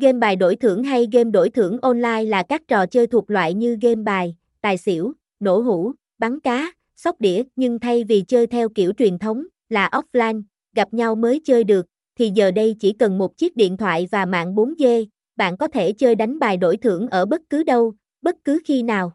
Game bài đổi thưởng hay game đổi thưởng online là các trò chơi thuộc loại như game bài, tài xỉu, nổ hũ, bắn cá, sóc đĩa, nhưng thay vì chơi theo kiểu truyền thống là offline, gặp nhau mới chơi được, thì giờ đây chỉ cần một chiếc điện thoại và mạng 4G, bạn có thể chơi đánh bài đổi thưởng ở bất cứ đâu, bất cứ khi nào.